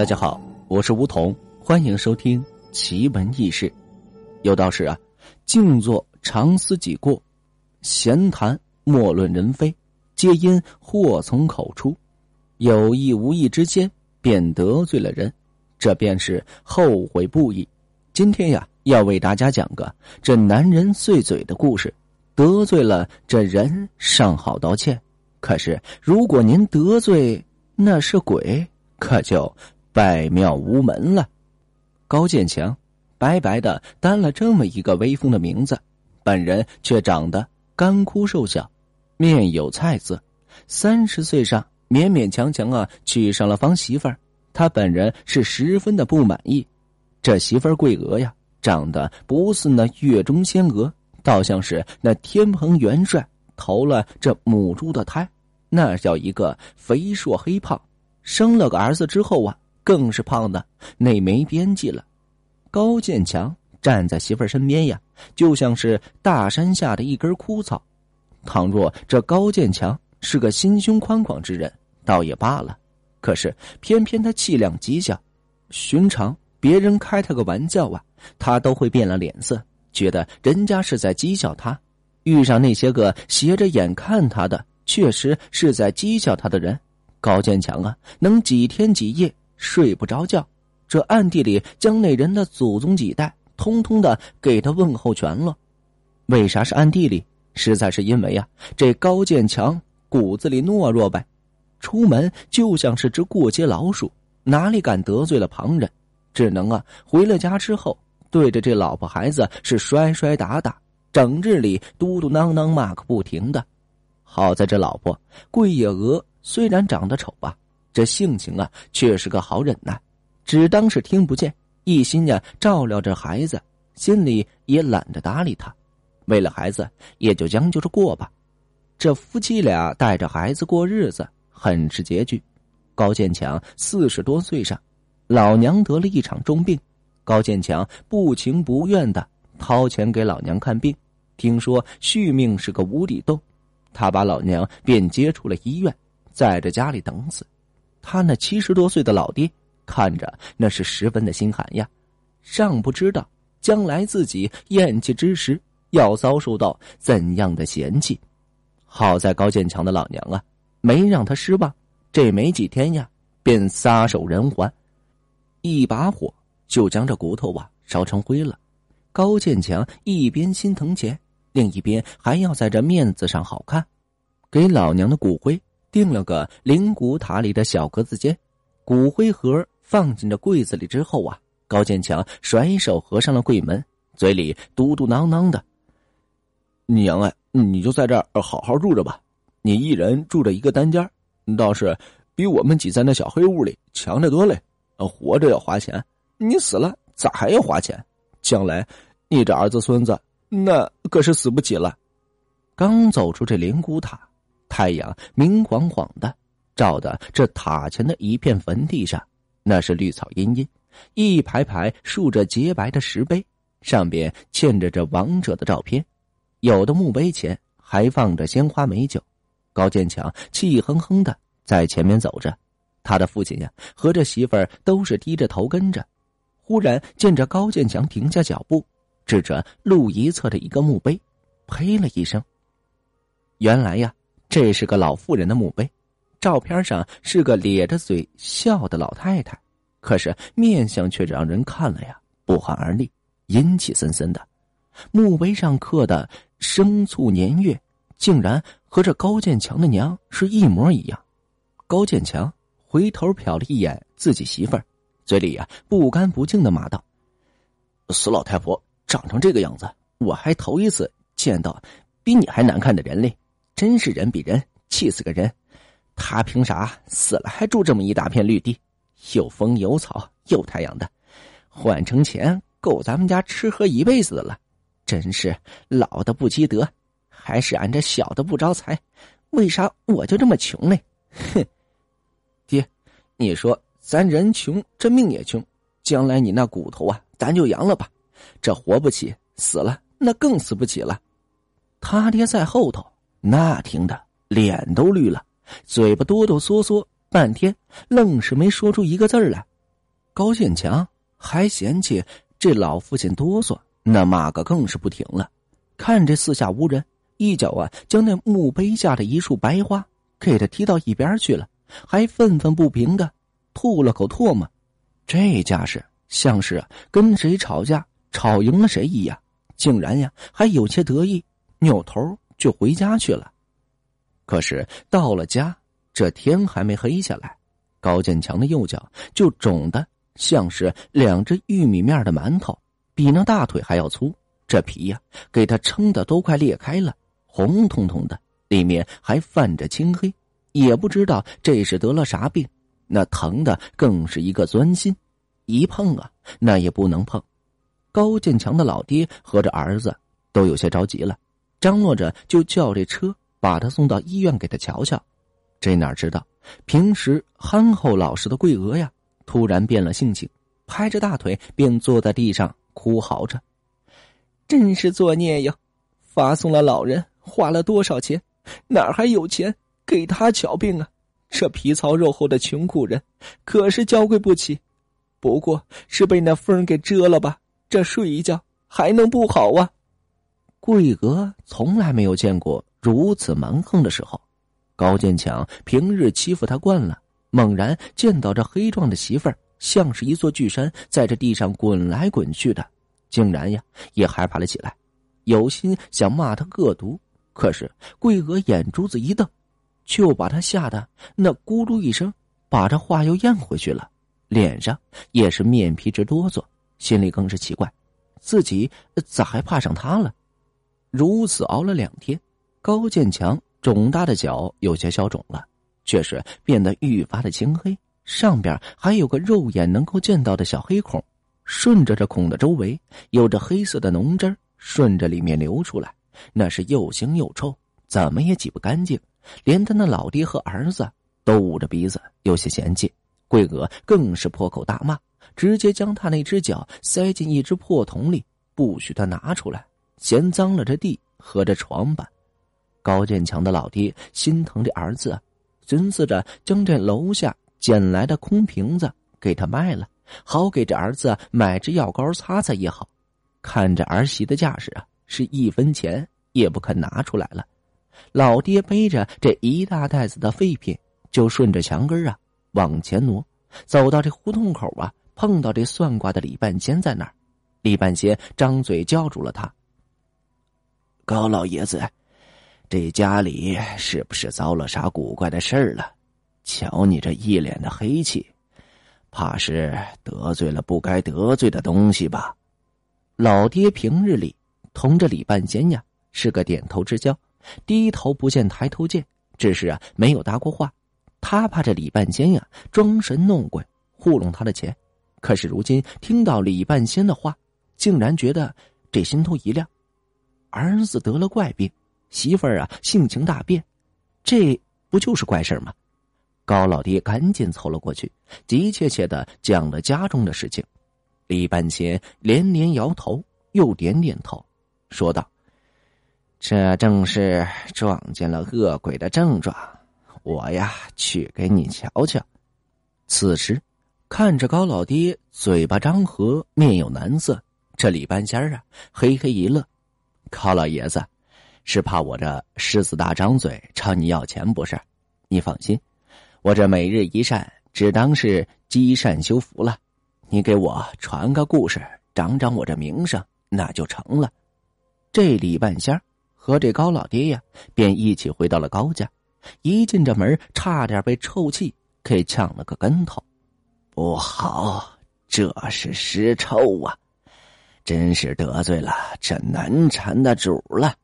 大家好，我是梧桐，欢迎收听奇闻异事。有道是啊，静坐常思己过，闲谈莫论人非，皆因祸从口出。有意无意之间便得罪了人，这便是后悔不已。今天呀，要为大家讲个这男人碎嘴的故事。得罪了这人尚好道歉，可是如果您得罪那是鬼，可就拜庙无门了。高建强，白白的担了这么一个威风的名字，本人却长得干枯瘦小，面有菜色。三十岁上勉勉强强啊娶上了房媳妇儿，他本人是十分的不满意。这媳妇儿桂娥呀，长得不似那月中仙娥。倒像是那天蓬元帅投了这母猪的胎，那叫一个肥硕黑胖。生了个儿子之后啊，更是胖的那没边际了。高建强站在媳妇儿身边呀，就像是大山下的一根枯草。倘若这高建强是个心胸宽广之人，倒也罢了。可是偏偏他气量极小，寻常别人开他个玩笑啊，他都会变了脸色。觉得人家是在讥笑他，遇上那些个斜着眼看他的，确实是在讥笑他的人。高建强啊，能几天几夜睡不着觉，这暗地里将那人的祖宗几代通通的给他问候全了。为啥是暗地里？实在是因为呀，这高建强骨子里懦弱呗，出门就像是只过街老鼠，哪里敢得罪了旁人？只能啊，回了家之后。对着这老婆孩子是摔摔打打，整日里嘟嘟囔囔骂个不停的。好在这老婆桂野娥虽然长得丑吧，这性情啊却是个好忍耐，只当是听不见，一心呀照料着孩子，心里也懒得搭理他。为了孩子，也就将就着过吧。这夫妻俩带着孩子过日子，很是拮据。高建强四十多岁上，老娘得了一场重病。高建强不情不愿的掏钱给老娘看病，听说续命是个无底洞，他把老娘便接出了医院，在这家里等死。他那七十多岁的老爹看着那是十分的心寒呀，尚不知道将来自己咽气之时要遭受到怎样的嫌弃。好在高建强的老娘啊，没让他失望，这没几天呀，便撒手人寰，一把火。就将这骨头啊烧成灰了。高建强一边心疼钱，另一边还要在这面子上好看，给老娘的骨灰定了个灵骨塔里的小格子间。骨灰盒放进这柜子里之后啊，高建强甩手合上了柜门，嘴里嘟嘟囔囔的：“娘哎，你就在这儿好好住着吧。你一人住着一个单间，倒是比我们挤在那小黑屋里强得多嘞。活着要花钱。”你死了咋还要花钱？将来你这儿子孙子那可是死不起了。刚走出这灵骨塔，太阳明晃晃的照的这塔前的一片坟地上，那是绿草茵茵，一排排竖着洁白的石碑，上边嵌着这亡者的照片，有的墓碑前还放着鲜花美酒。高建强气哼哼的在前面走着，他的父亲呀和这媳妇儿都是低着头跟着。忽然见着高建强停下脚步，指着路一侧的一个墓碑，呸了一声。原来呀，这是个老妇人的墓碑，照片上是个咧着嘴笑的老太太，可是面相却让人看了呀不寒而栗，阴气森森的。墓碑上刻的生卒年月，竟然和这高建强的娘是一模一样。高建强回头瞟了一眼自己媳妇儿。嘴里呀不干不净的骂道：“死老太婆长成这个样子，我还头一次见到比你还难看的人类，真是人比人气死个人。他凭啥死了还住这么一大片绿地，有风有草有太阳的，换成钱够咱们家吃喝一辈子的了。真是老的不积德，还是俺这小的不招财。为啥我就这么穷呢？哼，爹，你说。”咱人穷，这命也穷。将来你那骨头啊，咱就扬了吧。这活不起，死了那更死不起了。他爹在后头，那听的脸都绿了，嘴巴哆哆嗦嗦半天，愣是没说出一个字来。高建强还嫌弃这老父亲哆嗦，那骂个更是不停了。看这四下无人，一脚啊将那墓碑下的一束白花给他踢到一边去了，还愤愤不平的吐了口唾沫。这架势像是跟谁吵架吵赢了谁一样，竟然呀还有些得意，扭头就回家去了。可是到了家，这天还没黑下来。高建强的右脚就肿的像是两只玉米面的馒头，比那大腿还要粗。这皮呀，给他撑的都快裂开了，红彤彤的，里面还泛着青黑。也不知道这是得了啥病，那疼的更是一个钻心，一碰啊，那也不能碰。高建强的老爹和这儿子都有些着急了，张罗着就叫这车把他送到医院给他瞧瞧。这哪知道？平时憨厚老实的桂娥呀，突然变了性情，拍着大腿便坐在地上哭嚎着：“真是作孽呀！发送了老人，花了多少钱，哪还有钱给他瞧病啊？这皮糙肉厚的穷苦人，可是娇贵不起。不过是被那风给遮了吧？这睡一觉还能不好啊？”桂娥从来没有见过如此蛮横的时候。高建强平日欺负他惯了，猛然见到这黑壮的媳妇儿像是一座巨山，在这地上滚来滚去的，竟然呀也害怕了起来，有心想骂他恶毒，可是桂娥眼珠子一瞪，就把他吓得那咕噜一声，把这话又咽回去了，脸上也是面皮直哆嗦，心里更是奇怪，自己咋还怕上他了？如此熬了两天，高建强。肿大的脚有些消肿了，却是变得愈发的青黑，上边还有个肉眼能够见到的小黑孔，顺着这孔的周围有着黑色的脓汁顺着里面流出来，那是又腥又臭，怎么也挤不干净，连他那老爹和儿子都捂着鼻子有些嫌弃。桂娥更是破口大骂，直接将他那只脚塞进一只破桶里，不许他拿出来，嫌脏了这地和这床板。高建强的老爹心疼这儿子，寻思着将这楼下捡来的空瓶子给他卖了，好给这儿子买支药膏擦擦也好。看着儿媳的架势啊，是一分钱也不肯拿出来了。老爹背着这一大袋子的废品，就顺着墙根啊往前挪，走到这胡同口啊，碰到这算卦的李半仙在那儿。李半仙张嘴叫住了他：“高老爷子。”这家里是不是遭了啥古怪的事儿了？瞧你这一脸的黑气，怕是得罪了不该得罪的东西吧？老爹平日里同这李半仙呀是个点头之交，低头不见抬头见，只是啊没有搭过话。他怕这李半仙呀装神弄鬼糊弄他的钱，可是如今听到李半仙的话，竟然觉得这心头一亮，儿子得了怪病。媳妇儿啊，性情大变，这不就是怪事吗？高老爹赶紧凑了过去，急切切的讲了家中的事情。李半仙连连摇头，又点点头，说道：“这正是撞见了恶鬼的症状，我呀去给你瞧瞧。”此时，看着高老爹嘴巴张合，面有难色，这李半仙啊，嘿嘿一乐：“高老爷子。”是怕我这狮子大张嘴朝你要钱不是？你放心，我这每日一善，只当是积善修福了。你给我传个故事，长长我这名声，那就成了。这李半仙和这高老爹呀，便一起回到了高家。一进这门，差点被臭气给呛了个跟头。不好，这是尸臭啊！真是得罪了这难缠的主了。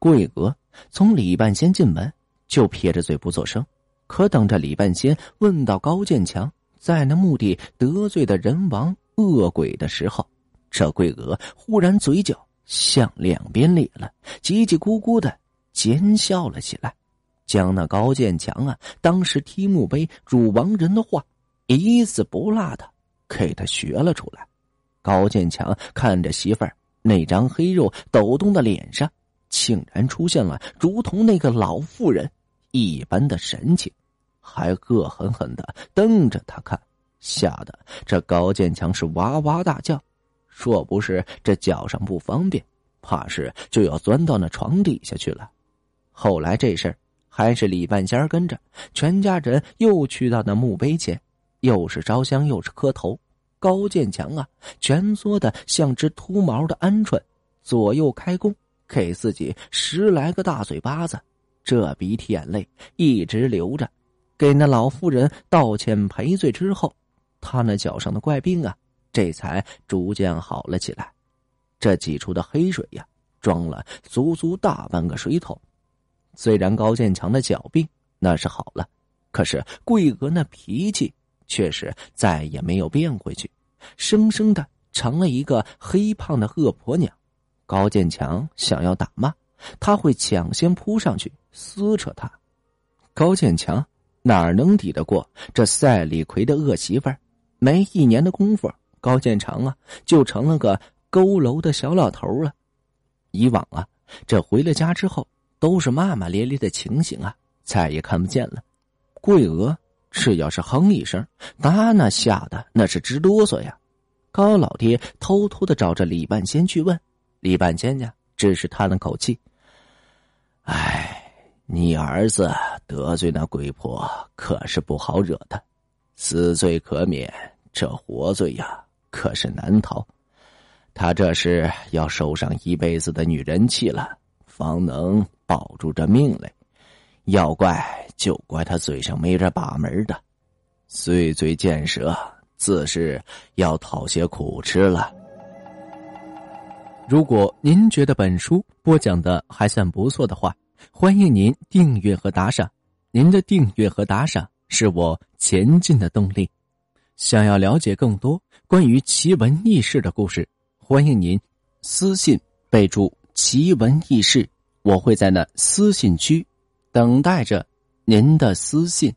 桂娥从李半仙进门就撇着嘴不作声，可等着李半仙问到高建强在那墓地得罪的人王恶鬼的时候，这桂娥忽然嘴角向两边咧了，叽叽咕咕的奸笑了起来，将那高建强啊当时踢墓碑辱亡人的话一字不落的给他学了出来。高建强看着媳妇儿那张黑肉抖动的脸上。竟然出现了如同那个老妇人一般的神情，还恶狠狠的瞪着他看。吓得这高建强是哇哇大叫。若不是这脚上不方便，怕是就要钻到那床底下去了。后来这事儿还是李半仙跟着全家人又去到那墓碑前，又是烧香又是磕头。高建强啊，蜷缩的像只秃毛的鹌鹑，左右开弓，给自己十来个大嘴巴子。这鼻涕眼泪一直流着，给那老妇人道歉赔罪之后，他那脚上的怪病啊。这才逐渐好了起来，这挤出的黑水呀，装了足足大半个水桶。虽然高建强的脚病那是好了，可是桂娥那脾气却是再也没有变回去，生生的成了一个黑胖的恶婆娘。高建强想要打骂，他会抢先扑上去撕扯他。高建强哪能抵得过这赛李逵的恶媳妇儿？没一年的功夫。高建长啊，就成了个佝偻的小老头了。以往啊，这回了家之后都是骂骂咧咧的情形啊，再也看不见了。桂娥只要是哼一声，他那吓得那是直哆嗦呀。高老爹偷偷的找着李半仙去问，李半仙呀，只是叹了口气：“哎，你儿子得罪那鬼婆，可是不好惹的，死罪可免，这活罪呀。”可是难逃，他这是要受上一辈子的女人气了，方能保住这命来。要怪就怪他嘴上没这把门的，碎嘴见舌，自是要讨些苦吃了。如果您觉得本书播讲的还算不错的话，欢迎您订阅和打赏。您的订阅和打赏是我前进的动力。想要了解更多关于奇闻异事的故事，欢迎您私信备注“奇闻异事”，我会在那私信区等待着您的私信。